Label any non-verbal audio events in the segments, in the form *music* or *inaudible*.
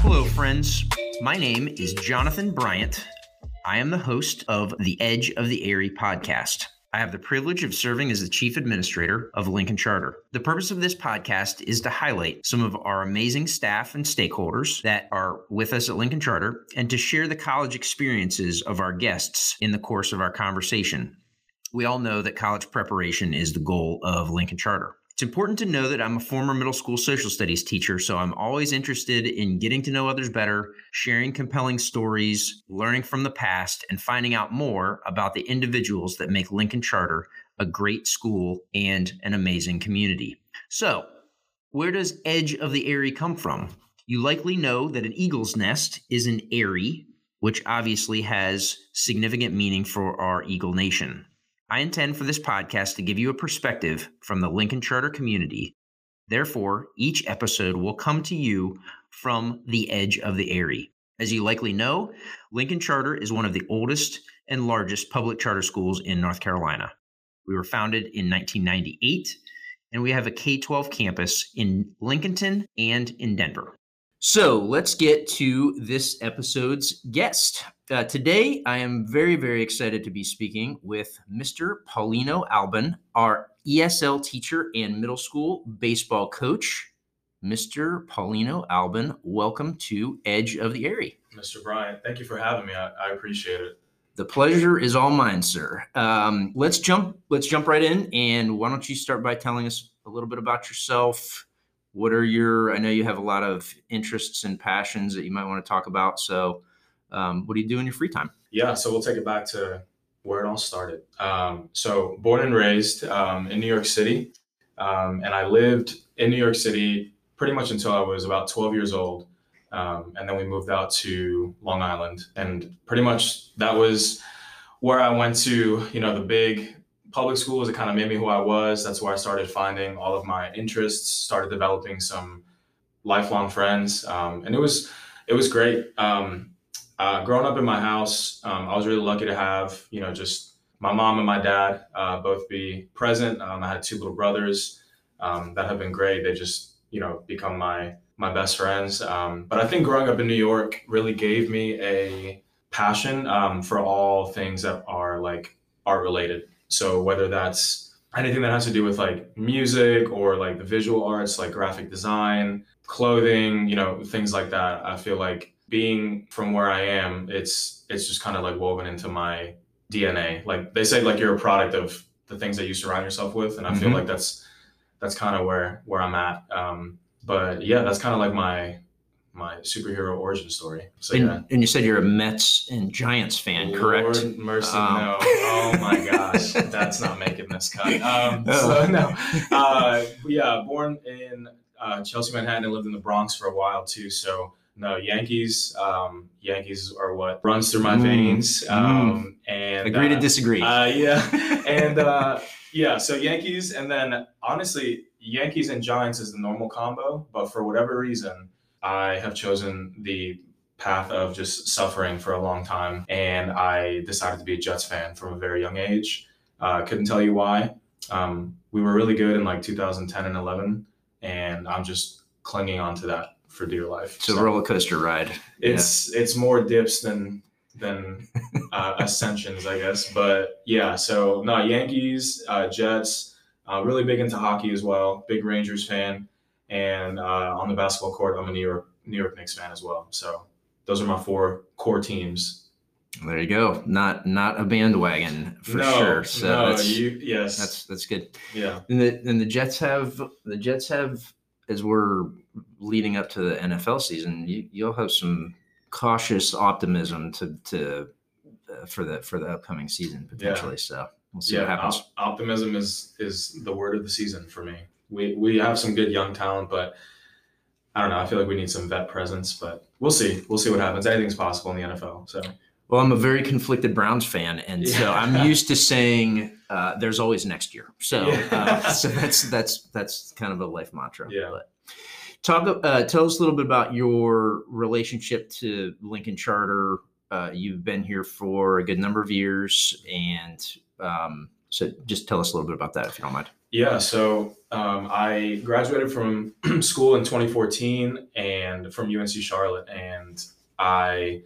Hello, friends. My name is Jonathan Bryant. I am the host of the Edge of the Eyrie podcast. I have the privilege of serving as the chief administrator of Lincoln Charter. The purpose of this podcast is to highlight some of our amazing staff and stakeholders that are with us at Lincoln Charter and to share the college experiences of our guests in the course of our conversation. We all know that college preparation is the goal of Lincoln Charter. It's important to know that I'm a former middle school social studies teacher, so I'm always interested in getting to know others better, sharing compelling stories, learning from the past, and finding out more about the individuals that make Lincoln Charter a great school and an amazing community. So, where does Edge of the Eyrie come from? You likely know that an eagle's nest is an eyrie, which obviously has significant meaning for our Eagle Nation. I intend for this podcast to give you a perspective from the Lincoln Charter community. Therefore, each episode will come to you from the edge of the Eyrie. As you likely know, Lincoln Charter is one of the oldest and largest public charter schools in North Carolina. We were founded in 1998, and we have a K 12 campus in Lincolnton and in Denver. So let's get to this episode's guest. Uh, today, I am very, very excited to be speaking with Mr. Paulino Alban, our ESL teacher and middle school baseball coach. Mr. Paulino Alban, welcome to Edge of the Eyrie. Mr. Bryant, thank you for having me. I, I appreciate it. The pleasure is all mine, sir. Um, let's jump. Let's jump right in. And why don't you start by telling us a little bit about yourself? what are your i know you have a lot of interests and passions that you might want to talk about so um, what do you do in your free time? Yeah so we'll take it back to where it all started. Um, so born and raised um, in new york city. Um, and i lived in new york city pretty much until i was about 12 years old. Um, and then we moved out to long island. And pretty much that was where i went to you know the big public schools, it kind of made me who I was. That's where I started finding all of my interests, started developing some lifelong friends, um, and it was it was great. Um, uh, growing up in my house, um, I was really lucky to have you know just my mom and my dad uh, both be present. Um, I had two little brothers um, that have been great. They just you know become my my best friends. Um, but I think growing up in New York really gave me a passion for all things that are like art related. So whether that's anything that has to do with like music or like the visual arts, like graphic design, clothing, you know, things like that, I feel like being from where I am, it's it's just kind of like woven into my DNA. Like they say, like you're a product of the things that you surround yourself with, and I mm-hmm. feel like that's that's kind of where where I'm at. Um, but yeah, that's kind of like my my superhero origin story. So and, yeah. and you said you're a Mets and Giants fan, correct? Mercy, um. no. Oh my gosh, that's not making this cut. *laughs* Um, so no, uh, yeah, born in uh, Chelsea, Manhattan, and lived in the Bronx for a while too. So no, Yankees. Um, Yankees are what runs through my mm. veins. Mm. Um, and agree uh, to disagree. Uh, yeah, *laughs* and uh, yeah, so Yankees, and then honestly, Yankees and Giants is the normal combo, but for whatever reason I have chosen the path of just suffering for a long time. And I decided to be a Jets fan from a very young age. Uh, couldn't tell you why. Um, we were really good in like 2010 and 11, and I'm just clinging on to that for dear life. It's so a roller coaster ride. It's yeah. it's more dips than than uh, *laughs* ascensions, I guess. But yeah, so no Yankees, uh, Jets. Uh, really big into hockey as well. Big Rangers fan and uh, on the basketball court, I'm a New York New York Knicks fan as well. So those are my four core teams. There you go. Not not a bandwagon for no, sure. So no, that's, you, yes, that's that's good. Yeah. And the and the Jets have the Jets have as we're leading up to the NFL season, you, you'll have some cautious optimism to to uh, for the for the upcoming season potentially. Yeah. So we'll see yeah, what happens. Op- optimism is is the word of the season for me we we have some good young talent, but I don't know. I feel like we need some vet presence, but we'll see. We'll see what happens. Anything's possible in the NFL. So. Well, I'm a very conflicted Browns fan, and yeah. so I'm used to saying uh, "there's always next year." So, yeah. uh, so that's that's that's kind of a life mantra. Yeah. But talk. Uh, tell us a little bit about your relationship to Lincoln Charter. Uh, you've been here for a good number of years, and um, So just tell us a little bit about that if you don't mind. Yeah, so um, I graduated from *clears throat* school in 2014 and from UNC Charlotte, and I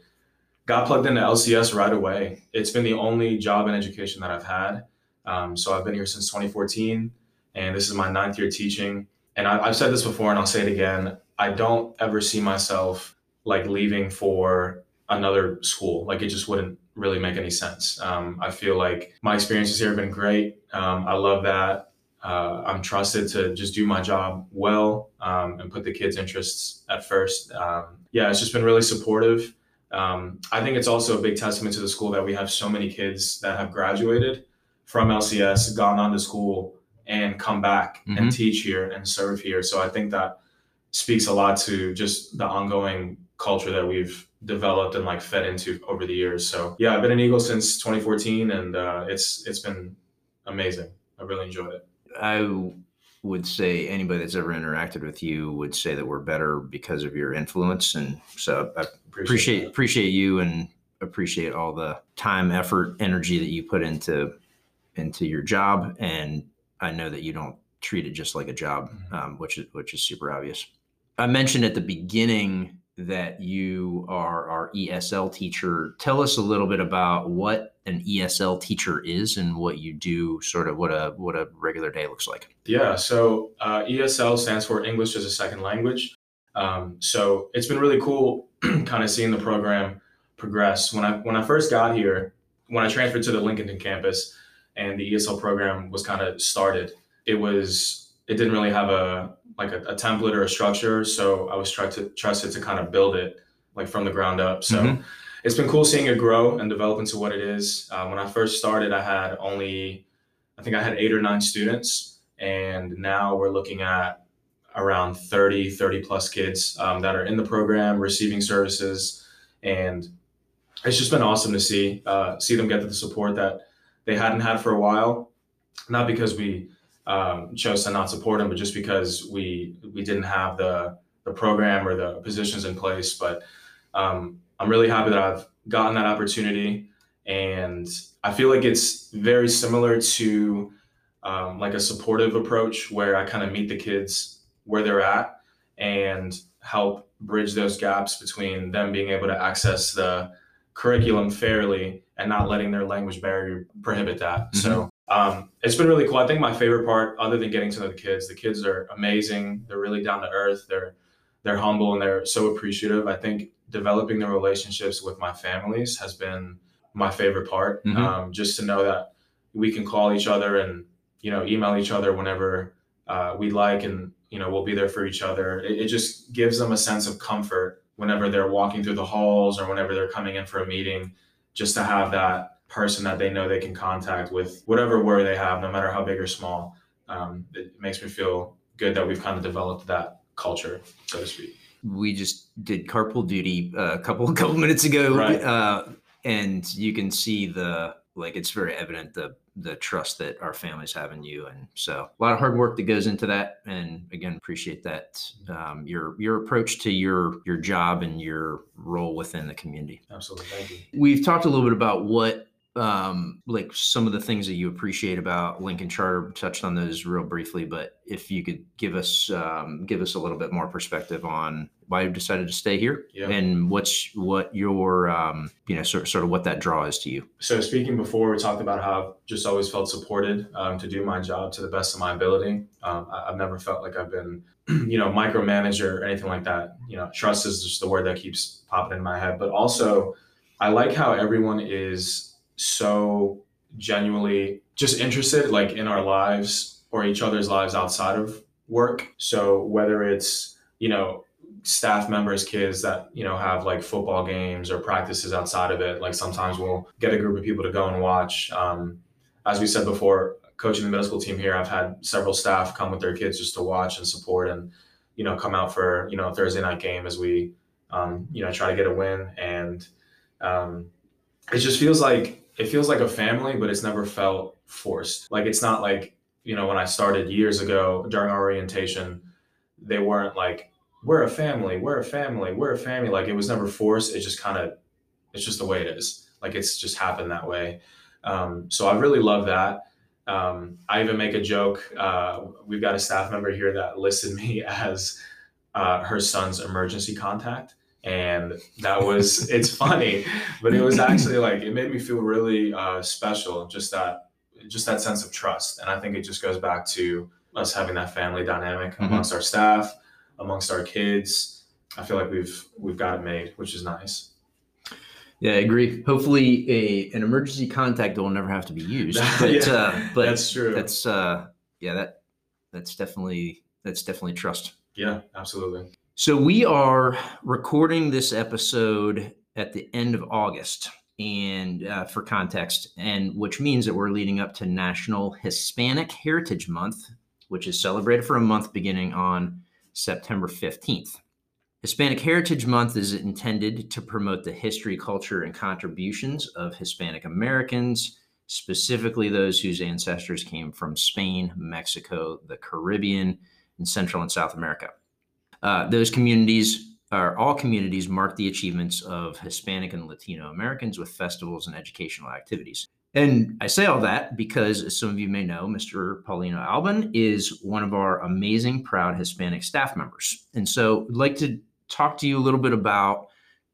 got plugged into LCS right away. It's been the only job in education that I've had. Um, so I've been here since 2014, and this is my ninth year teaching. And I, I've said this before, and I'll say it again. I don't ever see myself like leaving for another school. Like it just wouldn't really make any sense. Um, I feel like my experiences here have been great. Um, I love that. Uh, I'm trusted to just do my job well um, and put the kids' interests at first. Um, yeah, it's just been really supportive. Um, I think it's also a big testament to the school that we have so many kids that have graduated from LCS, gone on to school, and come back mm-hmm. and teach here and serve here. So I think that speaks a lot to just the ongoing culture that we've developed and like fed into over the years. So yeah, I've been an Eagle since 2014, and uh, it's it's been amazing. I really enjoyed it. I would say anybody that's ever interacted with you would say that we're better because of your influence, and so I appreciate appreciate, appreciate you and appreciate all the time, effort, energy that you put into into your job, and I know that you don't treat it just like a job, mm-hmm. um, which is which is super obvious. I mentioned at the beginning that you are our ESL teacher. Tell us a little bit about what an ESL teacher is and what you do, sort of what a what a regular day looks like. Yeah, so uh, ESL stands for English as a Second Language. Um, so it's been really cool, *clears throat* kind of seeing the program progress. When I when I first got here, when I transferred to the Lincolnton campus, and the ESL program was kind of started, it was it didn't really have a like a, a, template or a structure. So I was trusted trusted to kind of build it like from the ground up. So mm-hmm. it's been cool seeing it grow and develop into what it is. Uh, when I first started, I had only I think I had eight or nine students, and now we're looking at around 30 30 plus kids um, that are in the program receiving services and it's just been awesome to see uh, see them get the support that they hadn't had for a while not because we um, chose to not support him, but just because we we didn't have the the program or the positions in place. But um, I'm really happy that I've gotten that opportunity, and I feel like it's very similar to um, like a supportive approach where I kind of meet the kids where they're at and help bridge those gaps between them being able to access the curriculum fairly and not letting their language barrier prohibit that. Mm-hmm. So um, it's been really cool. I think my favorite part, other than getting to know the kids, the kids are amazing. They're really down to earth. They're they're humble and they're so appreciative. I think developing the relationships with my families has been my favorite part. Mm-hmm. Um, just to know that we can call each other and you know email each other whenever uh, we like, and you know we'll be there for each other. It, it just gives them a sense of comfort whenever they're walking through the halls or whenever they're coming in for a meeting. Just to have that person that they know they can contact with whatever worry they have, no matter how big or small. Um, it makes me feel good that we've kind of developed that culture, so to speak. We just did carpool duty uh, a couple *laughs* couple minutes ago, right. uh, and you can see the like it's very evident the the trust that our families have in you and so a lot of hard work that goes into that and again appreciate that um, your your approach to your your job and your role within the community absolutely thank you we've talked a little bit about what um, like some of the things that you appreciate about Lincoln Charter. Touched on those real briefly, but if you could give us um, give us a little bit more perspective on why you decided to stay here yeah. and what's what your um, you know sort, sort of what that draw is to you. So speaking before, we talked about how I've just always felt supported um, to do my job to the best of my ability. Um, I, have never felt like I've been *clears throat* you know micromanager or anything like that. You know, trust is just the word that keeps popping in my head, but also. I like how everyone is so genuinely just interested like in our lives or each other's lives outside of work. So whether it's, you know, staff members, kids that, you know, have like football games or practices outside of it, like sometimes we'll get a group of people to go and watch. Um, as we said before, coaching the middle school team here, I've had several staff come with their kids just to watch and support and, you know, come out for, you know, Thursday night game as we, um, you know, try to get a win. And um, it just feels like it feels like a family, but it's never felt forced. Like it's not like, you know, when I started years ago during orientation, they weren't like, we're a family, we're a family, we're a family. Like it was never forced. It just kind of, it's just the way it is. Like it's just happened that way. Um, so I really love that. Um, I even make a joke. Uh, we've got a staff member here that *laughs* listed me as uh, her son's emergency contact. And that was, *laughs* it's funny, but it was actually like, it made me feel really uh, special, just that, just that sense of trust. And I think it just goes back to us having that family dynamic Mhm. amongst our staff, amongst our kids. I feel like we've, we've got it made, which is nice. Yeah, I agree. Hopefully, a an emergency contact will never have to be used. *laughs* But Yeah, uh, but That's true. that's uh, yeah that that's definitely that's definitely trust. yeah, absolutely. So we are recording this episode at the end of August, and uh, for context, and which means that we're leading up to National Hispanic Heritage Month, which is celebrated for a month beginning on September fifteenth. Hispanic Heritage Month is intended to promote the history, culture, and contributions of Hispanic Americans, specifically those whose ancestors came from Spain, Mexico, the Caribbean, and Central and South America. Uh, those communities are all communities mark the achievements of Hispanic and Latino Americans with festivals and educational activities. And I say all that because, as some of you may know, Mr. Paulino Alban is one of our amazing, proud Hispanic staff members. And so I'd like to talk to you a little bit about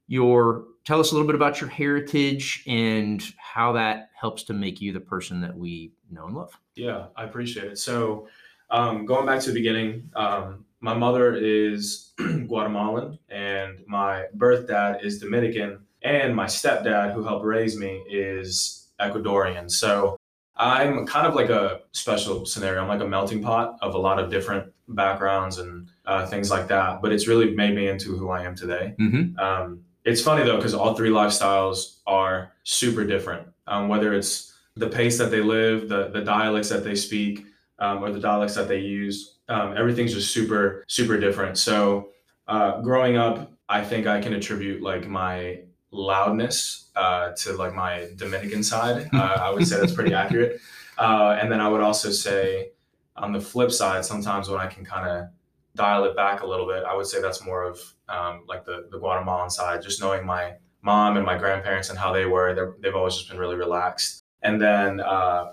your, tell us a little bit about your heritage and how that helps to make you the person that we know and love. Yeah, I appreciate it. So, um, going back to the beginning, um, my mother is *clears throat* Guatemalan and my birth dad is Dominican, and my stepdad, who helped raise me, is Ecuadorian. So, I'm kind of like a special scenario. I'm like a melting pot of a lot of different backgrounds and uh, things like that. But it's really made me into who I am today. Mm-hmm. Um, it's funny though, because all three lifestyles are super different. Um, whether it's the pace that they live, the the dialects that they speak, um, or the dialects that they use, um, everything's just super super different. So uh, growing up, I think I can attribute like my loudness uh, to like my Dominican side. Uh, I would say that's pretty accurate. *laughs* Uh, and then I would also say on the flip side, sometimes when I can kind of dial it back a little bit, I would say that's more of um, like the, the Guatemalan side, just knowing my mom and my grandparents and how they were. They've always just been really relaxed. And then uh,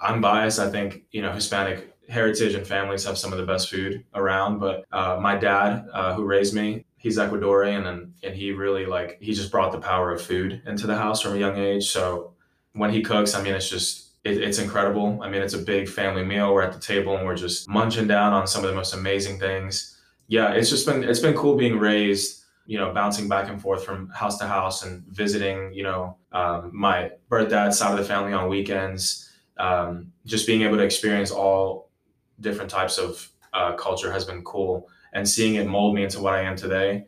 I'm biased. I think, you know, Hispanic heritage and families have some of the best food around. But uh, my dad, uh, who raised me, he's Ecuadorian and, and he really like, he just brought the power of food into the house from a young age. So when he cooks, I mean, it's just, it, it's incredible. I mean, it's a big family meal. We're at the table and we're just munching down on some of the most amazing things. Yeah, it's just been it's been cool being raised. You know, bouncing back and forth from house to house and visiting. You know, um, my birth dad's side of the family on weekends. Um, just being able to experience all different types of uh, culture has been cool, and seeing it mold me into what I am today.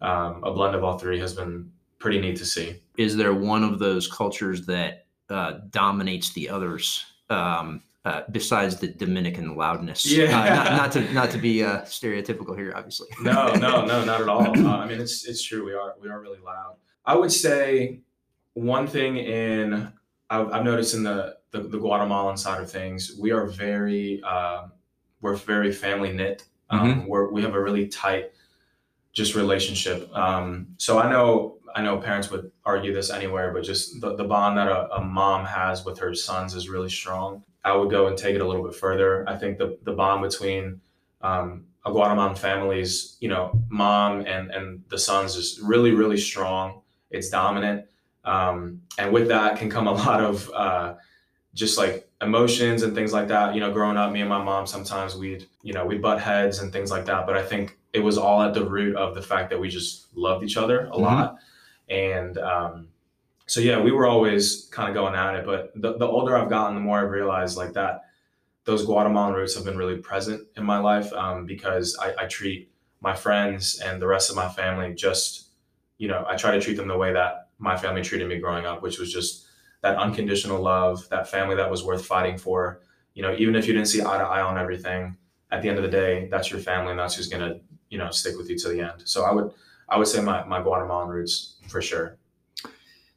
Um, a blend of all three has been pretty neat to see. is there one of those cultures that uh, dominates the others um, uh, besides the Dominican loudness? Yeah. Uh, not, not to *laughs* not to be uh, stereotypical here, obviously. no, no, no, *laughs* not at all. Uh, I mean, it's it's true. We are we are really loud. I would say one thing in I've, I've noticed in the, the the Guatemalan side of things, we are very um, we're very family knit. Um, We're we have a really tight just relationship. Um, so I know I know parents would argue this anywhere, but just the, the bond that a, a mom has with her sons is really strong. I would go and take it a little bit further. I think the, the bond between um, a Guatemalan family's, you know, mom and, and the sons is really, really strong. It's dominant. Um, and with that can come a lot of uh, just like emotions and things like that. You know, growing up, me and my mom, sometimes we'd, you know, we'd butt heads and things like that. But I think it was all at the root of the fact that we just loved each other a Mhm. lot. And um, so, yeah, we were always kind of going at it. But the, the older I've gotten, the more I've realized like that those Guatemalan roots have been really present in my life um, because I, I treat my friends and the rest of my family just, you know, I try to treat them the way that my family treated me growing up, which was just that unconditional love, that family that was worth fighting for. You know, even if you didn't see eye to eye on everything, at the end of the day, that's your family and that's who's gonna, you know, stick with you to the end. So I would, I would say my, my Guatemalan roots for sure.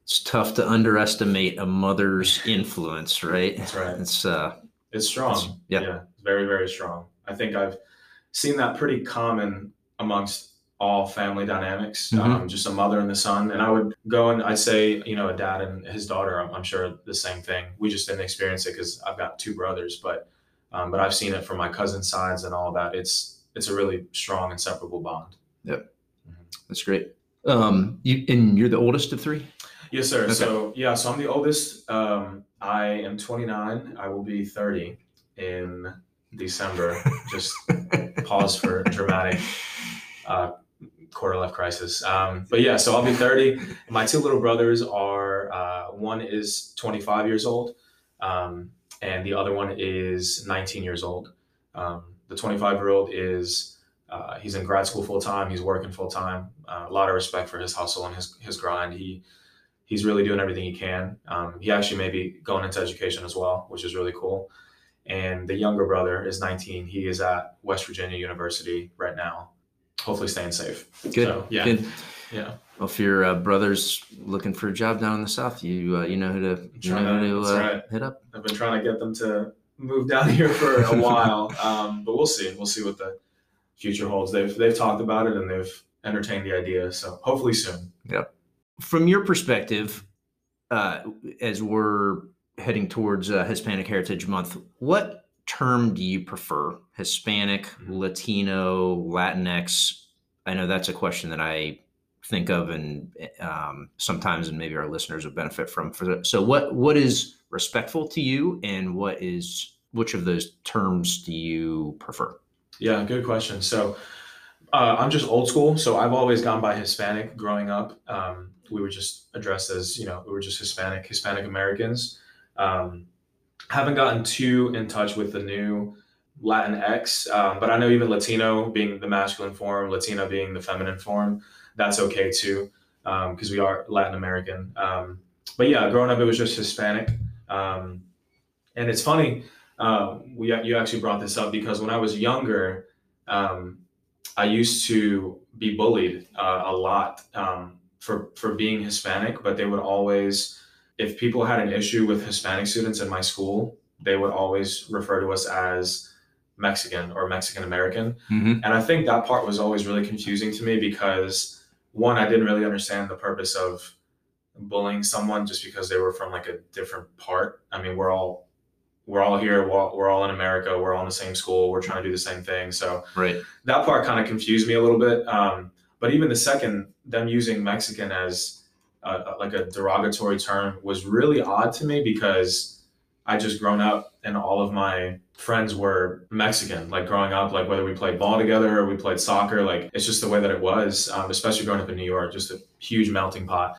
It's tough to underestimate a mother's influence, right? That's right. It's uh, It's strong. It's- yeah. very, very strong. I think I've seen that pretty common amongst all family dynamics, Mhm. um, just a mother and the son. And I would go and I'd say, you know, a dad and his daughter. I'm, I'm sure the same thing. We just didn't experience it because I've got two brothers, but um, but I've seen it from my cousin sides and all that. It's it's a really strong, inseparable bond. Yep. That's great. Um, you and you're the oldest of three. Yes, sir. Okay. So yeah, so I'm the oldest. Um, I am 29. I will be 30 in December. Just *laughs* pause for dramatic uh, quarter life crisis. Um, but yeah, so I'll be 30. My two little brothers are uh, one is 25 years old, um, and the other one is 19 years old. Um, the 25 year old is uh, he's in grad school full time. He's working full time. Uh, a lot of respect for his hustle and his his grind. He he's really doing everything he can. Um, he actually may be going into education as well, which is really cool. And the younger brother is 19. He is at West Virginia University right now, hopefully staying safe. Good. So, yeah. Good. Yeah. Well, if your uh, brother's looking for a job down in the south, you uh, you know who to you know who to uh, right. hit up. I've been trying to get them to move down *laughs* here for a while, um, but we'll see. We'll see what the future holds. They've they've talked about it and they've entertained the idea. So hopefully soon. Yep. From your perspective, uh, as we're heading towards uh, Hispanic Heritage Month, what term do you prefer? Hispanic, Mhm. Latino, Latinx? I know that's a question that I think of, and um, sometimes, and maybe our listeners would benefit from. So, what what is respectful to you, and what is which of those terms do you prefer? Yeah, good question. So uh, I'm just old school. So I've always gone by Hispanic growing up. Um, we were just addressed as, you know, we were just Hispanic, Hispanic Americans. Um, haven't gotten too in touch with the new Latinx, um, but I know even Latino being the masculine form, Latina being the feminine form, that's okay too, because we are Latin American. Um, but yeah, growing up, it was just Hispanic. Um, and it's funny, uh, we you actually brought this up because when I was younger, um, I used to be bullied uh, a lot um, for for being Hispanic, but they would always, if people had an issue with Hispanic students in my school, they would always refer to us as Mexican or Mexican American, Mm-hmm. and I think that part was always really confusing to me because one, I didn't really understand the purpose of bullying someone just because they were from like a different part. I mean, we're all we're all here, we're all, we're all in America, we're all in the same school, we're trying to do the same thing. So Right. that part kind of confused me a little bit. Um, but even the second, them using Mexican as uh, like a derogatory term was really odd to me because I just grown up and all of my friends were Mexican. Like growing up, like whether we played ball together or we played soccer, like it's just the way that it was. Um, especially growing up in New York, just a huge melting pot.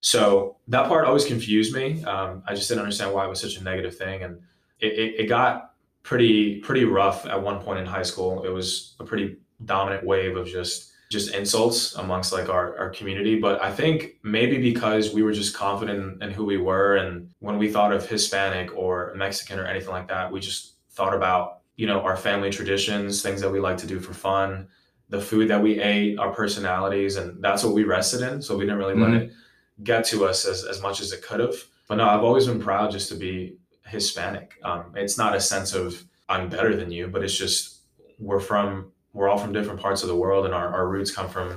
So that part always confused me. Um, I just didn't understand why it was such a negative thing, and it, it, it got pretty pretty rough at one point in high school. It was a pretty dominant wave of just just insults amongst like our, our community. But I think maybe because we were just confident in, who we were and when we thought of Hispanic or Mexican or anything like that, we just thought about, you know, our family traditions, things that we like to do for fun, the food that we ate, our personalities, and that's what we rested in. So we didn't really let it get to us as, as much as it could have. But no, I've always been proud just to be Hispanic. Um, it's not a sense of I'm better than you, but it's just we're from we're all from different parts of the world and our, our roots come from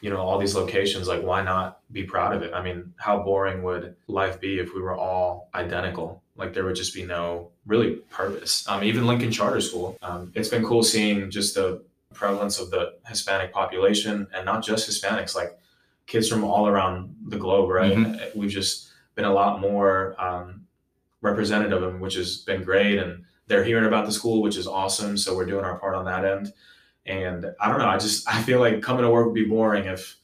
you know all these locations like why not be proud of it? I mean how boring would life be if we were all identical? Like there would just be no really purpose. Um, even lincoln charter school um, it's been cool seeing just the prevalence of the hispanic population and not just hispanics like kids from all around the globe right? We've just been a lot more um, representative of them which has been great. And they're hearing about the school which is awesome. So we're doing our part on that end and I don't know. I just *laughs* I feel like coming to work would be boring if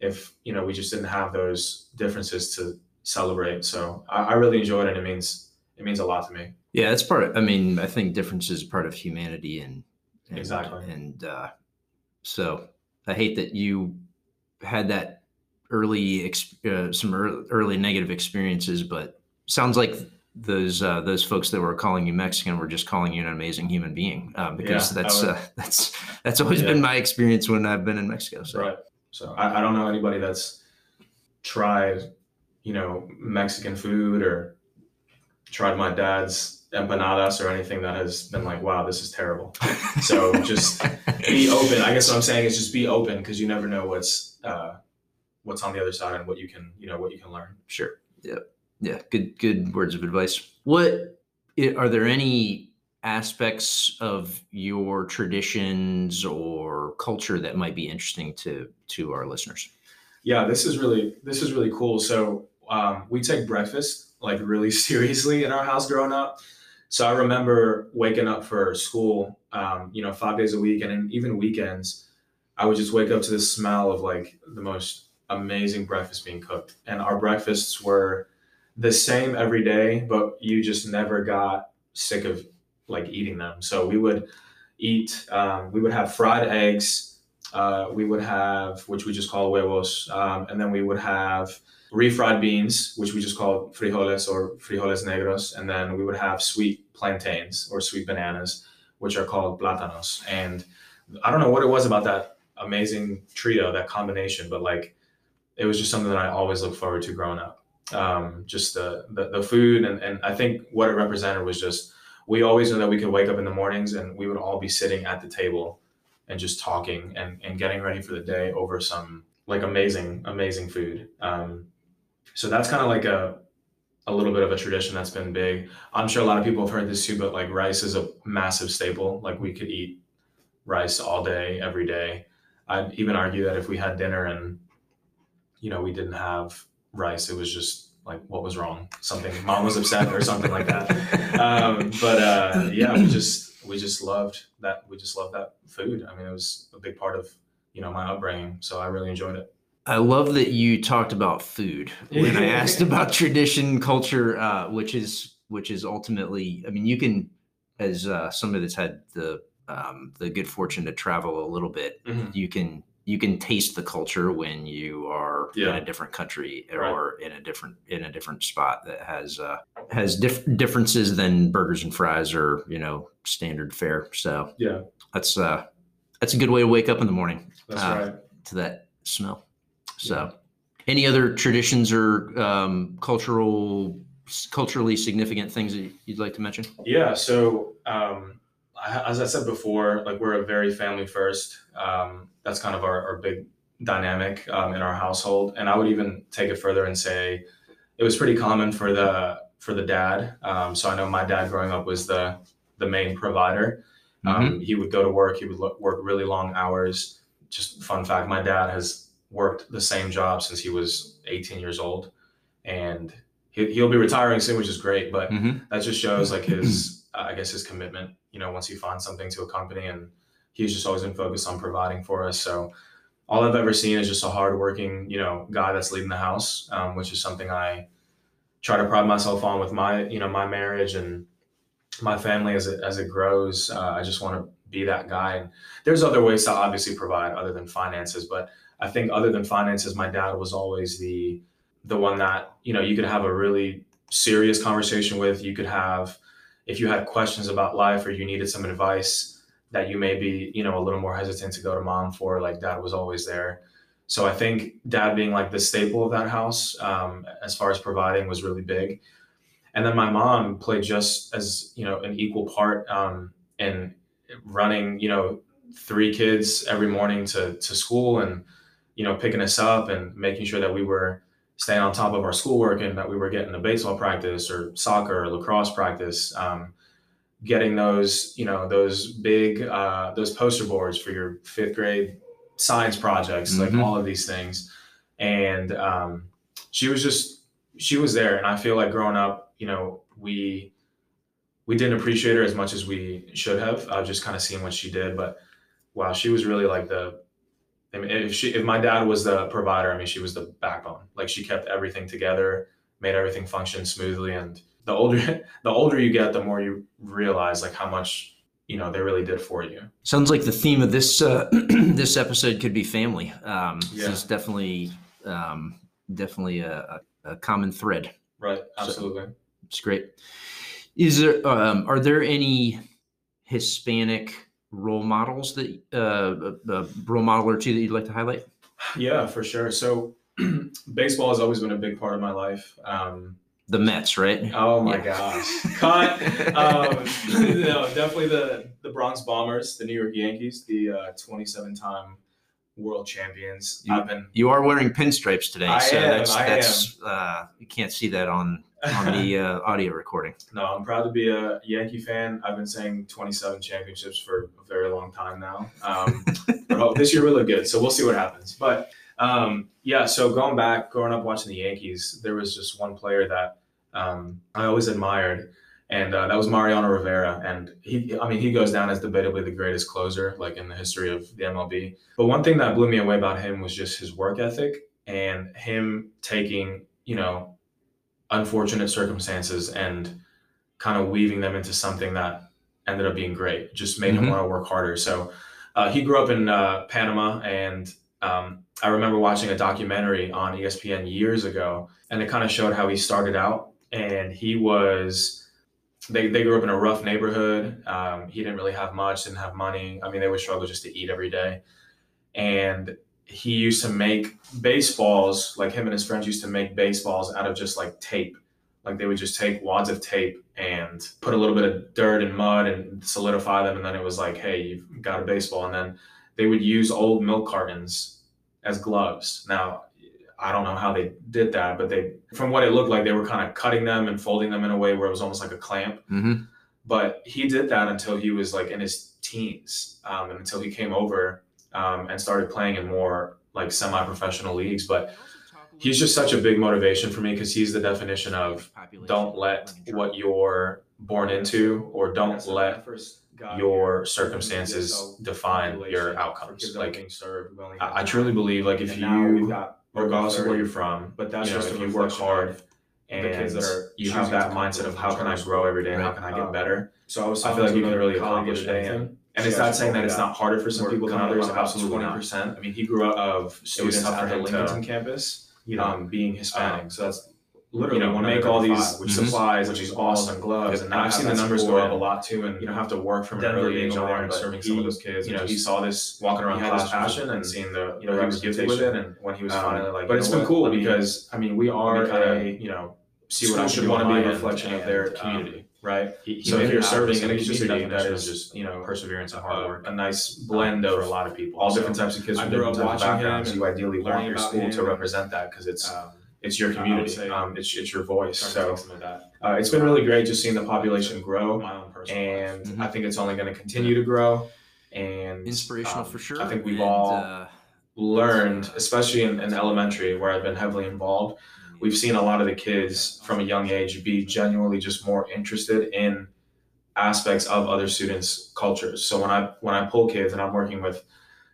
if you know we just didn't have those differences to celebrate. So I, I really enjoyed it. and It means it means a lot to me. Yeah, that's part. Of, I mean, I think difference is part of humanity, and, and Exactly. And uh, so I hate that you had that early, uh, some ear- early negative experiences, but sounds like those uh, those folks that were calling you Mexican were just calling you an amazing human being uh, because Yeah, that's would- uh, *laughs* that's that's always Yeah. been my experience when I've been in Mexico. So Right. So I, I don't know anybody that's tried, you know, Mexican food or tried my dad's empanadas or anything that has been like, wow, this is terrible. So just *laughs* be open. I guess what I'm saying is just be open because you never know what's uh, what's on the other side and what you can you know what you can learn. Sure. Yeah. Yeah. Good. Good words of advice. What are there any aspects of your traditions or culture that might be interesting to to our listeners? Yeah, this is really this is really cool. So um, we take breakfast like really *laughs* seriously in our house growing up. So I remember waking up for school, um, you know, five days a week, and even weekends, I would just wake up to the smell of like the most amazing breakfast being cooked. And our breakfasts were the same every day, but you just never got sick of like eating them. So we would eat, um, we would have fried eggs, uh, we would have, which we just call huevos, um, and then we would have refried beans, which we just call frijoles or frijoles negros, and then we would have sweet plantains or sweet bananas, which are called plátanos. And I don't know what it was about that amazing trio, that combination, but like it was just something that I always looked forward to growing up. Um, just the, the, the food and, and I think what it represented was just we always knew that we could wake up in the mornings and we would all be sitting at the table and just talking and, and getting ready for the day over some like amazing amazing food. Um, so that's kind of like a a little bit of a tradition that's been big. I'm sure a lot of people have heard this too, but like rice is a massive staple. Like we could eat rice all day, every day. I'd even argue that if we had dinner and you know we didn't have rice, it was just like what was wrong? Something mom was upset or something like that. Um, but uh, yeah, we just we just loved that. We just loved that food. I mean, it was a big part of you know my upbringing, so I really enjoyed it. I love that you talked about food when I *laughs* asked about tradition culture, uh, which is which is ultimately. I mean, you can, as uh, somebody that's had the um, the good fortune to travel a little bit, mm-hmm. you can you can taste the culture when you are yeah. in a different country or right. in a different in a different spot that has uh, has diff- differences than burgers and fries or you know standard fare. So yeah, that's uh that's a good way to wake up in the morning. That's uh, right. To that smell. So, yeah. any other traditions or um, cultural culturally significant things that you'd like to mention? Yeah. So. Um, as I said before, like we're a very family first. Um, that's kind of our, our big dynamic um, in our household. And I would even take it further and say it was pretty common for the for the dad. Um, so I know my dad growing up was the the main provider. Um, mm-hmm. He would go to work. He would lo- work really long hours. Just fun fact: my dad has worked the same job since he was 18 years old, and he, he'll be retiring soon, which is great. But mm-hmm. that just shows like his, *clears throat* I guess, his commitment you know, once he finds something to a company and he's just always been focused on providing for us. So all I've ever seen is just a hardworking, you know, guy that's leading the house, um, which is something I try to pride myself on with my, you know, my marriage and my family as it, as it grows. Uh, I just want to be that guy. And there's other ways to obviously provide other than finances, but I think other than finances, my dad was always the, the one that, you know, you could have a really serious conversation with, you could have, if you had questions about life or you needed some advice that you may be, you know, a little more hesitant to go to mom for, like dad was always there. So I think dad being like the staple of that house, um, as far as providing, was really big. And then my mom played just as you know an equal part um, in running, you know, three kids every morning to to school and you know picking us up and making sure that we were staying on top of our schoolwork and that we were getting to baseball practice or soccer or lacrosse practice um, getting those you know those big uh, those poster boards for your fifth grade science projects mm-hmm. like all of these things and um, she was just she was there and i feel like growing up you know we we didn't appreciate her as much as we should have i've just kind of seen what she did but wow she was really like the I mean, if she, if my dad was the provider, I mean, she was the backbone. Like she kept everything together, made everything function smoothly. And the older, *laughs* the older you get, the more you realize like how much you know they really did for you. Sounds like the theme of this uh, *clears throat* this episode could be family. Um, yeah. This definitely um, definitely a, a, common thread. Right. Absolutely. So, it's great. Is there um, are there any Hispanic role models that uh, a, role model or two that you'd like to highlight? Yeah, for sure. So *clears throat* baseball has always been a big part of my life. Um, the Mets, right? Oh my Yeah. gosh, *laughs* cut. um, *laughs* no, definitely the the Bronx Bombers, the New York Yankees, the uh, 27 time world champions. You- I've been You are wearing pinstripes today, I so am, that's I that's uh, you can't see that on *laughs* on the uh, audio recording. no, I'm proud to be a Yankee fan. I've been saying 27 championships for a very long time now. Um, *laughs* this year we look good, so we'll see what happens. But um, yeah, so going back, growing up watching the Yankees, there was just one player that um, I always admired, and uh, that was Mariano Rivera. And he, I mean, he goes down as debatably the greatest closer, like in the history of the MLB. But one thing that blew me away about him was just his work ethic and him taking, you know, unfortunate circumstances and kind of weaving them into something that ended up being great. Just made him Mhm. want to work harder. So uh, he grew up in uh, Panama, and um, I remember watching a documentary on ESPN years ago, and it kind of showed how he started out. And he was, they, they grew up in a rough neighborhood. Um, he didn't really have much, didn't have money. I mean, they would struggle just to eat every day. And he used to make baseballs, like him and his friends used to make baseballs out of just like tape. Like they would just take wads of tape and put a little bit of dirt and mud and solidify them. And then it was like, hey, you've got a baseball. And then they would use old milk cartons as gloves. Now, I don't know how they did that, but they, from what it looked like, they were kind of cutting them and folding them in a way where it was almost like a clamp. Mm-hmm. But he did that until he was like in his teens, um, and until he came over um, and started playing in more like semi-professional leagues. But he's just such a big motivation for me because he's the definition of don't let what you're born into or don't let your circumstances define your outcomes. Like I, I truly believe like if you regardless of where you're from, But that's you know, just if you work hard and the kids that are you have that mindset of how can I grow every day, how can I get Um, better. So I was I feel like you can really accomplish anything. And it's not saying that it's not harder for some people than others. Absolutely not. 20%. I mean, he grew up of was students at the Lincoln campus, you know, um, being Hispanic. um, so that's literally you know of make all these which Mhm. supplies, which is awesome. gloves, and I've seen the numbers go up a lot too. And you know, know, have to work from an early age on serving he- some of those kids. You know, just- he saw this walking around he had class this passion and seeing the you know, he was gifted with it, and when he was Um, finally like, but it's been cool because, I mean, we are kinda, a you know see what I should want to be a reflection of their um, community, right? he, he So if you're serving in a just community, that is of just you know perseverance and hard work. a nice blend um, of for a lot of people. all So, different types of kids I from different types of backgrounds. You ideally want your school him to represent that because it's um, it's your community. say- Um, it's it's your voice. So some of that. uh, it's been really great just seeing the population grow, my own personal and life. Mhm. I think it's only going to continue to grow. And Inspirational um, for sure. I think we've and, all uh, learned, especially in, in elementary where I've been heavily involved. We've seen a lot of the kids from a young age be genuinely just more interested in aspects of other students' cultures. So when I when I pull kids and I'm working with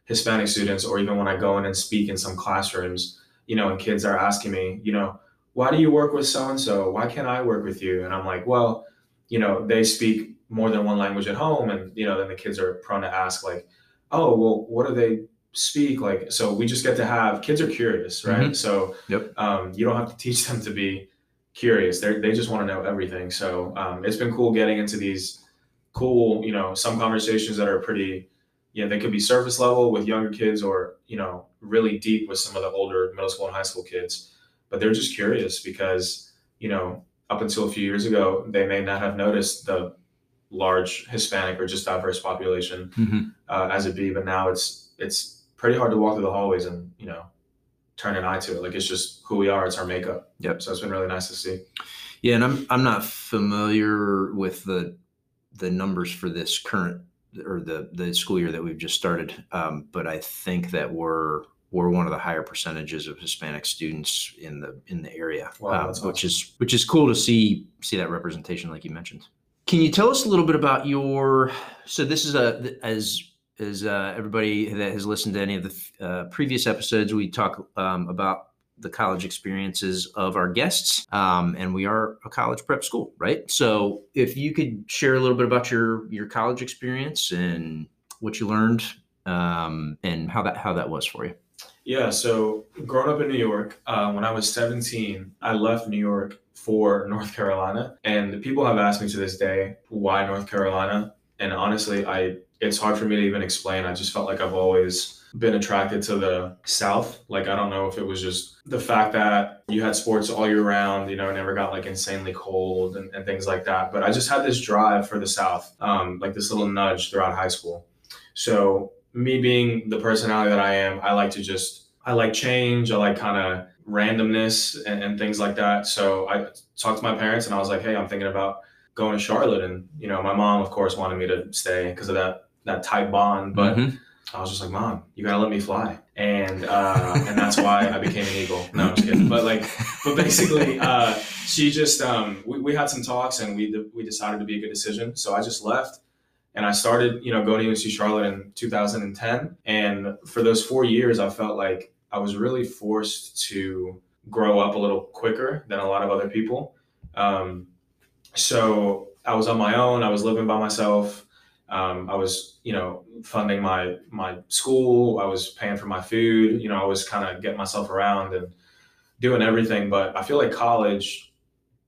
Hispanic students, or even when I go in and speak in some classrooms, you know, and kids are asking me, you know, why do you work with so and so? Why can't I work with you? And I'm like, well, you know, they speak more than one language at home, and you know, then the kids are prone to ask like, oh, well, what do they speak like? So we just get to have kids are curious, right? So Yep. um, you don't have to teach them to be curious. They they just want to know everything. So um, it's been cool getting into these cool, you know, some conversations that are pretty, know, they could be surface level with younger kids or, you know, really deep with some of the older middle school and high school kids. But they're just curious because, you know, up until a few years ago, they may not have noticed the large Hispanic or just diverse population mhm. uh, as it be, but now it's it's pretty hard to walk through the hallways and, you know, turn an eye to it. Like it's just who we are, it's our makeup. Yep. So it's been really nice to see. Yeah, and I'm I'm not familiar with the the numbers for this current or the the school year that we've just started, um, but I think that we're we're one of the higher percentages of Hispanic students in the in the area, Wow, uh, that's which is which is cool to see see that representation, like you mentioned. Can you tell us a little bit about your? So this is a as as uh, everybody that has listened to any of the uh, previous episodes, we talk um, about the college experiences of our guests, um, and we are a college prep school, right? So if you could share a little bit about your your college experience and what you learned, um, and how that how that was for you. Yeah, so growing up in New York, uh, when I was 17, I left New York for North Carolina. And people have asked me to this day, why North Carolina? And honestly, I it's hard for me to even explain. I just felt like I've always been attracted to the South. Like I don't know if it was just the fact that you had sports all year round, you know, never got like insanely cold and, and things like that. But I just had this drive for the South, um, like this little nudge throughout high school. So me being the personality that I am, I like to just I like change. I like kind of randomness and, and things like that. So I talked to my parents and I was like, hey, I'm thinking about going to Charlotte. And, you know, my mom, of course, wanted me to stay because of that that tight bond. But mm-hmm. I was just like, Mom, you gotta let me fly. And uh, and that's why I became an eagle. No, I'm just kidding. But like, but basically, uh, she just um, we, we had some talks and we we decided to be a good decision. So I just left and I started, you know, going to UNC Charlotte in 2010. And for those four years, I felt like I was really forced to grow up a little quicker than a lot of other people. Um, so I was on my own. I was living by myself. Um, I was, you know, funding my my school. I was paying for my food. You know, I was kind of getting myself around and doing everything. But I feel like college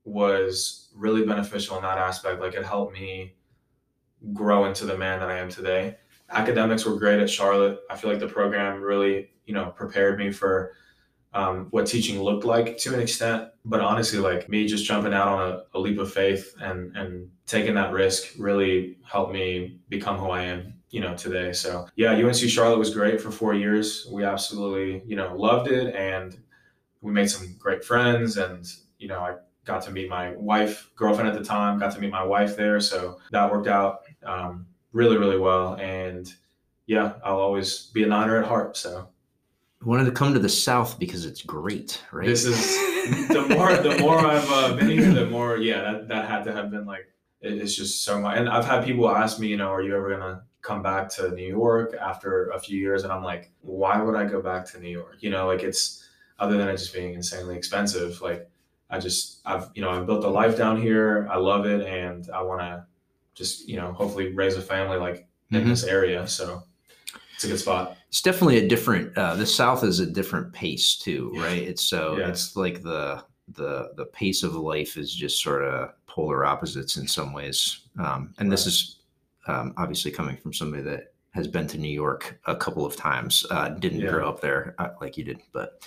was really beneficial in that aspect. Like it helped me grow into the man that I am today. Academics were great at Charlotte. I feel like the program really you know prepared me for um, what teaching looked like to an extent. But honestly, like me just jumping out on a, a, leap of faith and and taking that risk really helped me become who I am, you know, today. So yeah, UNC Charlotte was great for four years. We absolutely, you know, loved it and we made some great friends and, you know, I got to meet my wife, girlfriend at the time, got to meet my wife there. So that worked out um, really, really well. And yeah, I'll always be a Niner at heart. So wanted to come to the South because it's great, right? This is the more the more I've uh, been here, the more yeah, that that had to have been like it's just so much. And I've had people ask me, you know, are you ever gonna come back to New York after a few years? And I'm like, why would I go back to New York? You know, like it's other than it just being insanely expensive. Like I just I've you know I've built a life down here. I love it, and I want to just you know hopefully raise a family like in mm-hmm. this area. So it's a good spot. It's definitely a different. Uh, the South is a different pace too, right? It's so yeah. it's like the the the pace of life is just sort of polar opposites in some ways. Um, and right. this is um, obviously coming from somebody that has been to New York a couple of times. Uh, didn't yeah. grow up there uh, like you did, but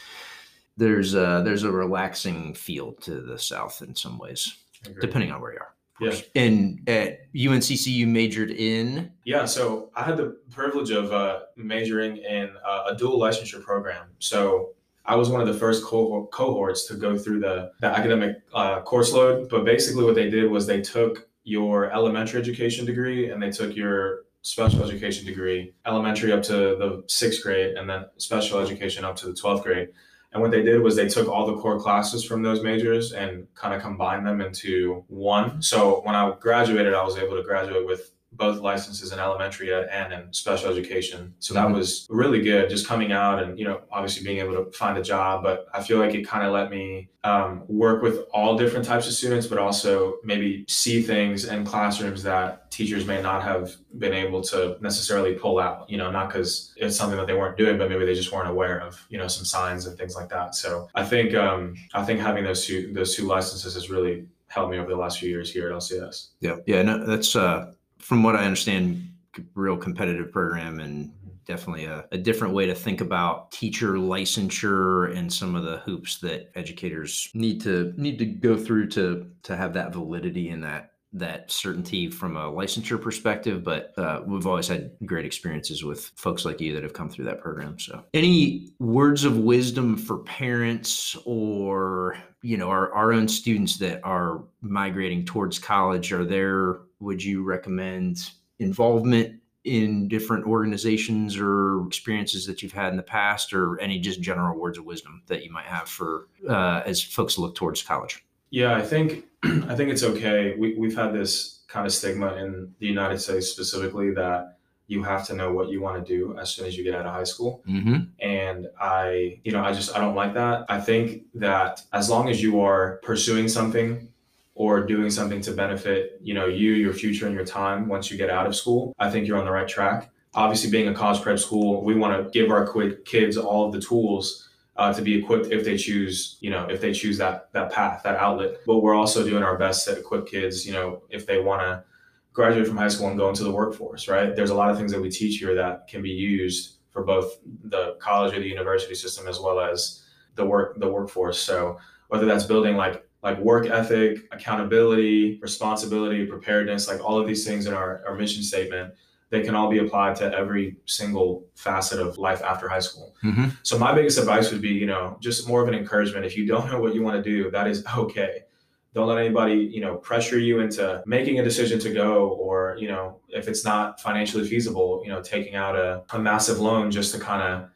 there's a, there's a relaxing feel to the South in some ways, depending on where you are. Yeah. And at UNCC, you majored in? Yeah, so I had the privilege of uh, majoring in uh, a dual licensure program. So I was one of the first cohorts to go through the, the academic uh, course load. But basically, what they did was they took your elementary education degree and they took your special education degree, elementary up to the sixth grade, and then special education up to the 12th grade. And what they did was they took all the core classes from those majors and kind of combined them into one. So when I graduated, I was able to graduate with both licenses in elementary ed and in special education. So that mm-hmm. was really good just coming out and, you know, obviously being able to find a job. But I feel like it kind of let me um, work with all different types of students, but also maybe see things in classrooms that teachers may not have been able to necessarily pull out, you know, not because it's something that they weren't doing, but maybe they just weren't aware of, you know, some signs and things like that. So I think, um, I think having those two, those two licenses has really helped me over the last few years here at LCS. Yeah. Yeah. No, that's, uh, from what I understand, real competitive program and definitely a, a, different way to think about teacher licensure and some of the hoops that educators need to need to go through to to have that validity and that that certainty from a licensure perspective. But uh, we've always had great experiences with folks like you that have come through that program. So any words of wisdom for parents or you know our, our own students that are migrating towards college? Are there would you recommend involvement in different organizations or experiences that you've had in the past or any just general words of wisdom that you might have for uh, as folks look towards college? Yeah i think *clears throat* i think it's okay. We, we've had this kind of stigma in the united states specifically that you have to know what you want to do as soon as you get out of high school. Mm-hmm. and i you know i just i don't like that. I think that as long as you are pursuing something or doing something to benefit, you know, you, your future, and your time once you get out of school, I think you're on the right track. Obviously, being a college prep school, we want to give our kids all of the tools uh, to be equipped if they choose, you know, if they choose that that path, that outlet. But we're also doing our best to equip kids, you know, if they want to graduate from high school and go into the workforce, right? There's a lot of things that we teach here that can be used for both the college or the university system as well as the work the workforce. So whether that's building like like work ethic, accountability, responsibility, preparedness, like all of these things in our, our mission statement, they can all be applied to every single facet of life after high school. Mm-hmm. So my biggest advice would be, you know, just more of an encouragement. If you don't know what you want to do, that is *laughs* okay. Don't let anybody, you know, pressure you into making a decision to go or, you know, if it's not financially feasible, you know, taking out a, a massive loan just to kind of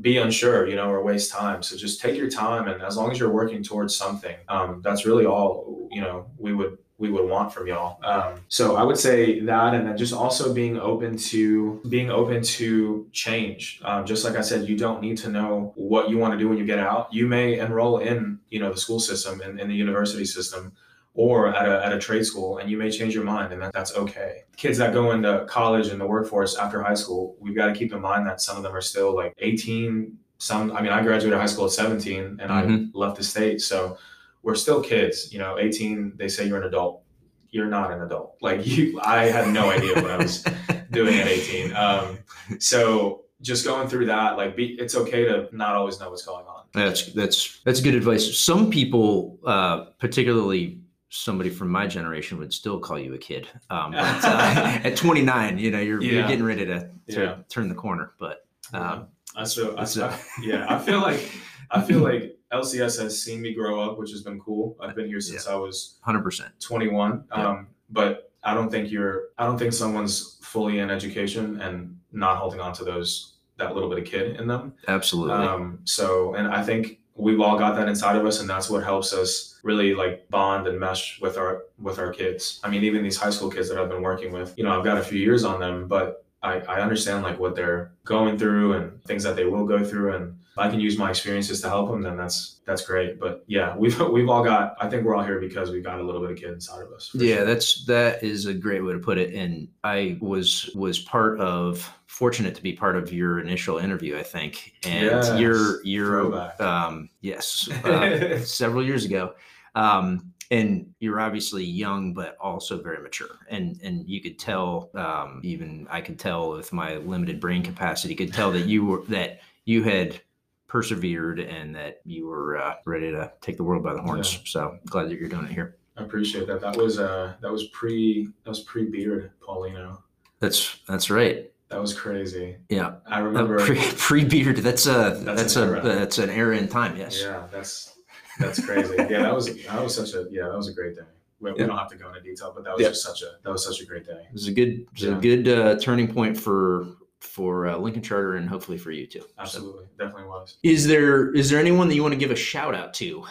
be unsure, you know, or waste time. So just take your time, and as long as you're working towards something, um, that's really all you know we would we would want from y'all. Um, so I would say that, and then just also being open to being open to change. Um, just like I said, you don't need to know what you want to do when you get out. You may enroll in you know the school system and in, in the university system or at a, at a trade school and you may change your mind and that, that's okay kids that go into college and the workforce after high school we've got to keep in mind that some of them are still like 18 some i mean i graduated high school at 17 and Mhm. i left the state so we're still kids you know 18 they say you're an adult you're not an adult like you i had no idea what i was *laughs* doing at 18 um, so just going through that like be, it's okay to not always know what's going on That's that's that's good advice. Some people, uh, particularly somebody from my generation, would still call you a kid. Um, *laughs* but, uh, at 29, you know, you're, you're getting ready to, to Yeah. turn the corner. But um, I feel, I, it's a- *laughs* I- yeah, I feel like I feel *laughs* like LCS has seen me grow up, which has been cool. I've been here since I was 100%. 21. Yeah. Um, but I don't think you're. I don't think someone's fully in education and not holding on to those that little bit of kid in them. Absolutely. Um, so, and I think we've all got that inside of us, and that's what helps us really like bond and mesh with our with our kids. I mean, even these high school kids that I've been working with, you know, I've got a few years on them, but I, I understand like what they're going through and things that they will go through, and if I can use my experiences to help them, then that's that's great. But yeah, we've *laughs* we've all got. I think we're all here because we've got a little bit of kid inside of us. yeah sure. that's that is a great way to put it and i was was part of fortunate to be part of your initial interview i think and Yes. you're you're um yes uh, *laughs* several years ago um and you're obviously young but also very mature and and you could tell um even i could tell with my limited brain capacity could tell that you were that you had persevered and that you were uh, ready to take the world by the horns Yeah. so glad that you're doing it here I appreciate that. That was uh that was pre that was pre beard Paulino. that's that's right That was crazy. yeah I Uh, remember. pre, pre-beard that's a That's that's, a era. that's an era in time yes Yeah, that's that's crazy. yeah, that was that was such a yeah that was a great day. We, we don't have to go into detail, but that was Yeah. just such a that was such a great day. it was a good it was Yeah. a good uh, turning point for for uh, lincoln charter and hopefully for you too So- Absolutely, definitely was. Is there is there anyone that you want to give a shout out to?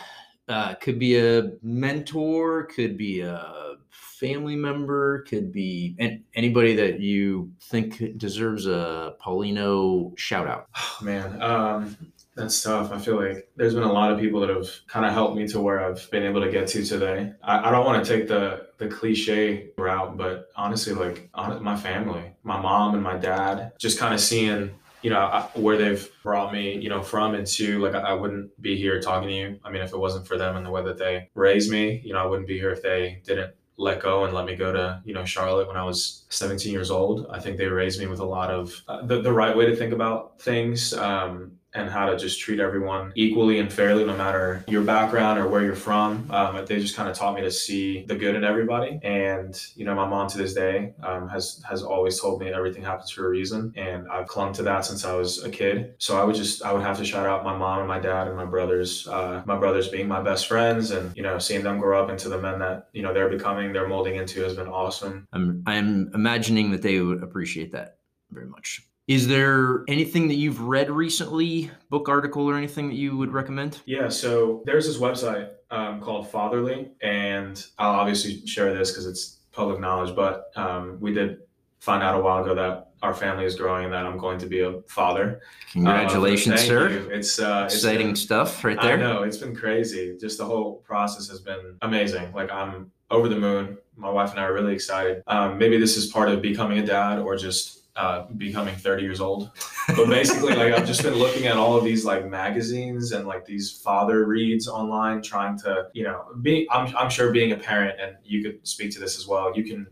Uh, could be a mentor, could be a family member, could be an, anybody that you think deserves a Paulino shout out. Oh, *sighs* Man, um, that's tough. I feel like there's been a lot of people that have kind of helped me to where I've been able to get to today. I, I don't want to take the the cliche route, but honestly, like my family, my mom and my dad, just kind of seeing you know I- where they've brought me you know from and to like I, I wouldn't be here talking to you i mean if it wasn't for them and the way that they raised me you know i wouldn't be here if they didn't let go and let me go to you know charlotte when i was 17 years old i think they raised me with a lot of uh, the, the right way to think about things um, and how to just treat everyone equally and fairly no matter your background or where you're from. Um, they just kind of taught me to see the good in everybody. And you know my mom to this day um, has has always told me everything happens for a reason. And i've clung to that since i was a kid. So i would just i would have to shout out my mom and my dad and my brothers uh, my brothers being my best friends and you know seeing them grow up into the men that you know they're becoming they're molding into has been awesome. I'm I'm imagining that they would appreciate that very much. Is there anything that you've read recently, book article or anything that you would recommend? Yeah, so there's this website um, called Fatherly, and I'll obviously share this because it's public knowledge. But um, we did find out a while ago that our family is growing and that I'm going to be a father. Congratulations, Um, thank sir. you. It's uh, it's Exciting been- stuff right there. I know it's been crazy. Just the whole process has been amazing. Like I'm over the moon. My wife and I are really excited. Um, maybe this is part of becoming a dad or just uh, becoming 30 years old. But basically, like I've just been looking at all of these like magazines and like these father reads online, trying to you know be. I'm I'm sure being a parent and you could speak to this as well. You can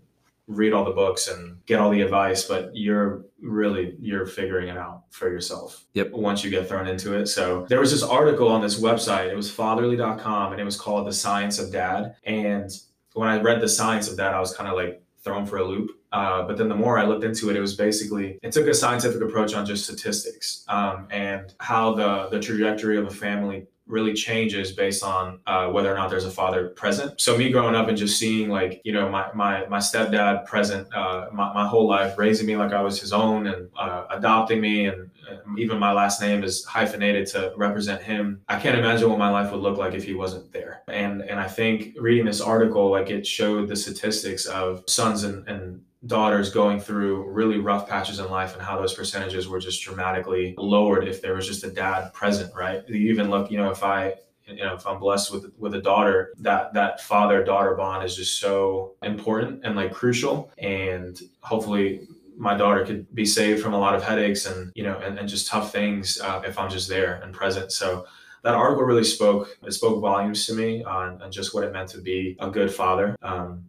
read all the books and get all the advice, but you're really you're figuring it out for yourself. Yep. Once you get thrown into it. So there was this article on this website. It was fatherly.com and it was called The Science of Dad. And when I read The Science of that, I was kind of like thrown for a loop. Uh, but then the more I looked into it, it was basically it took a scientific approach on just statistics um, and how the the trajectory of a family really changes based on uh, whether or not there's a father present. So me growing up and just seeing like you know my my, my stepdad present uh, my, my whole life, raising me like I was his own and uh, adopting me, and even my last name is hyphenated to represent him. I can't imagine what my life would look like if he wasn't there. And and I think reading this article, like it showed the statistics of sons and, and daughters going through really rough patches in life and how those percentages were just dramatically lowered if there was just a dad present, right? You even look, you know, if I you know if i'm blessed with with a daughter that that father daughter bond is just so important and like crucial. And hopefully my daughter could be saved from a lot of headaches and you know and, and just tough things uh, if i'm just there and present. So that article really spoke it spoke volumes to me on, on just what it meant to be a good father. Um,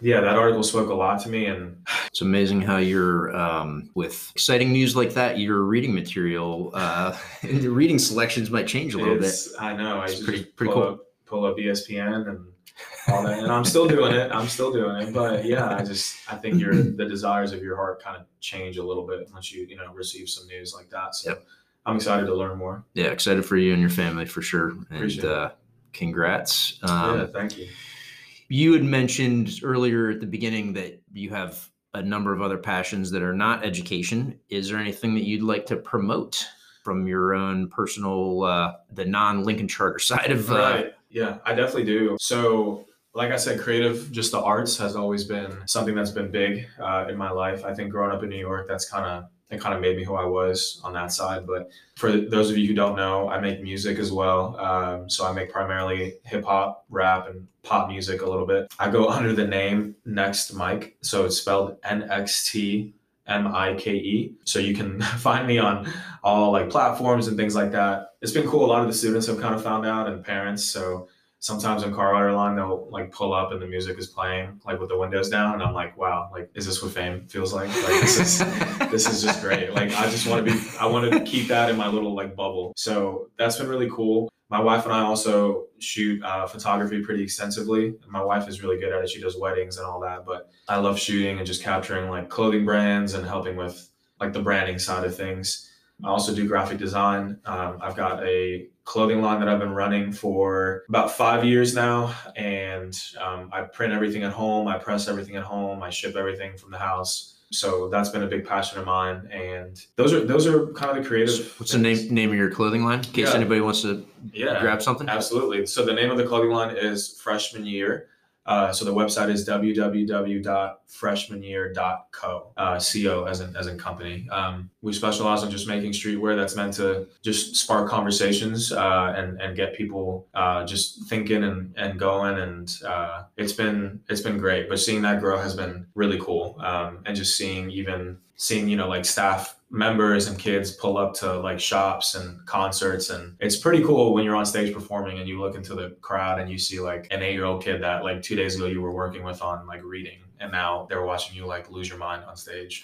yeah, that article spoke a lot to me, and *sighs* it's amazing how you're um, with exciting news like that. Your reading material, uh, *laughs* the reading selections might change a little bit. I know. It's I pretty pretty pull cool. Up, pull up ESPN and all that, and I'm still doing it. I'm still doing it, but yeah, I just I think your *clears throat* the desires of your heart kind of change a little bit once you you know receive some news like that. So Yep. I'm excited to learn more. Yeah, excited for you and your family for sure. And uh, congrats. Um, yeah, thank you. You had mentioned earlier at the beginning that you have a number of other passions that are not education. Is there anything that you'd like to promote from your own personal, uh, the non Lincoln Charter *laughs* side of? Uh, Right. Yeah, I definitely do. So, like I said, creative, just the arts has always been something that's been big uh, in my life. I think growing up in New York, that's kind of it kind of made me who I was on that side. But for those of you who don't know, I make music as well. Um, so I make primarily hip hop, rap, and pop music a little bit. I go under the name Next Mike. So it's spelled N X T M I K E. So you can *laughs* find me on all like platforms and things like that. It's been cool. A lot of the students have kind of found out and parents. So sometimes in car line they'll like pull up and the music is playing like with the windows down and I'm like, wow, like is this what fame feels like? Like this is *laughs* this is just great. Like I just want to be I want to keep that in my little like bubble. So that's been really cool. My wife and I also shoot uh, photography pretty extensively. My wife is really good at it. She does weddings and all that, but I love shooting and just capturing like clothing brands and helping with like the branding side of things. I also do graphic design. Um, I've got a clothing line that I've been running for about five years now, and um, I print everything at home. I press everything at home. I ship everything from the house. So that's been a big passion of mine, and those are those are kind of the creative. What's the name name of your clothing line? In case Yeah. anybody wants to Yeah, grab something. Absolutely. So the name of the clothing line is Freshman Year. Uh, so the website is www.freshmanyear.co, uh, co as in as in company. Um, we specialize in just making streetwear that's meant to just spark conversations uh, and and get people uh, just thinking and, and going. And uh, it's been it's been great. But seeing that grow has been really cool. Um, and just seeing even seeing you know like staff members and kids pull up to like shops and concerts and it's pretty cool when you're on stage performing and you look into the crowd and you see like an eight year old kid that like two days ago you were working with on like reading and now they're watching you like lose your mind on stage.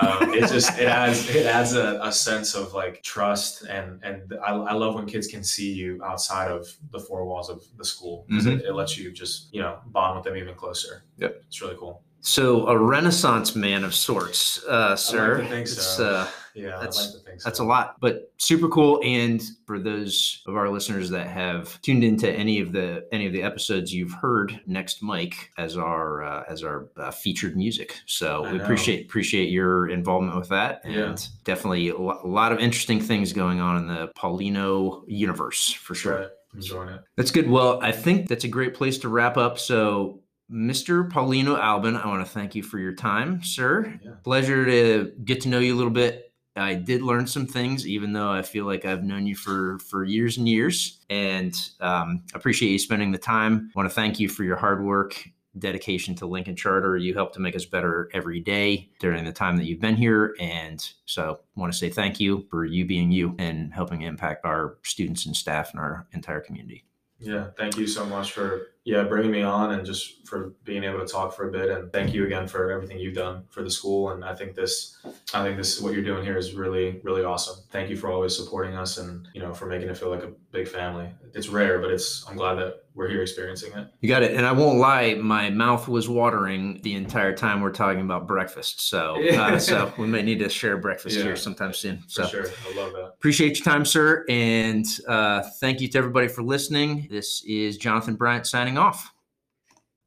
Um, it *laughs* just it adds it adds a, a sense of like trust and and I, I love when kids can see you outside of the four walls of the school 'cause it, it lets you just you know bond with them even closer. Yep. it's really cool So a Renaissance man of sorts, uh, sir. to think It's, so. uh, yeah That's- i like to think so That's a lot, but super cool. And for those of our listeners that have tuned into any of the any of the episodes, you've heard Next Mike as our uh, as our uh, featured music. So I we know. appreciate appreciate your involvement with that, and Yeah. definitely a lot of interesting things going on in the Paulino universe for sure. Right. enjoying it That's good. Well, I think that's a great place to wrap up. So. Mr. Paulino Alban, I want to thank you for your time, sir. Yeah. Pleasure to get to know you a little bit I did learn some things, even though I feel like I've known you for for years and years. And um, appreciate you spending the time. want to thank you for your hard work, dedication to Lincoln Charter. You help to make us better every day during the time that you've been here. And so, want to say thank you for you being you and helping impact our students and staff and our entire community. Yeah, thank you so much for yeah, bringing me on and just for being able to talk for a bit. And thank you again for everything you've done for the school. And I think this, I think this, what you're doing here is really, really awesome. Thank you for always supporting us and, you know, for making it feel like a big family. It's rare, but it's, I'm glad that we're here experiencing it. You got it. And I won't lie, my mouth was watering the entire time we're talking about breakfast. So, uh, *laughs* so we may need to share breakfast yeah, here sometime soon. So, sure. I love that. Appreciate your time, sir. And uh, thank you to everybody for listening. This is Jonathan Bryant signing off.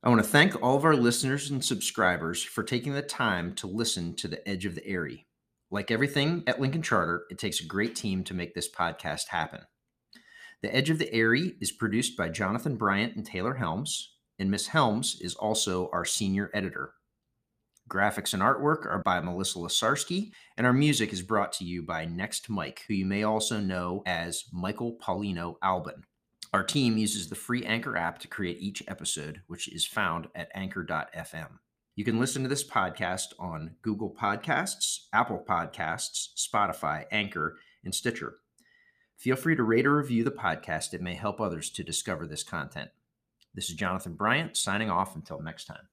I want to thank all of our listeners and subscribers for taking the time to listen to the Edge of the Erie. Like everything at Lincoln Charter, it takes a great team to make this podcast happen. The Edge of the Erie is produced by Jonathan Bryant and Taylor Helms, and Miss Helms is also our senior editor. Graphics and artwork are by Melissa Lasarski, and our music is brought to you by Next Mike, who you may also know as Michael Paulino Alban. Our team uses the free Anchor app to create each episode, which is found at anchor.fm. You can listen to this podcast on Google Podcasts, Apple Podcasts, Spotify, Anchor, and Stitcher. Feel free to rate or review the podcast. It may help others to discover this content. This is Jonathan Bryant signing off until next time.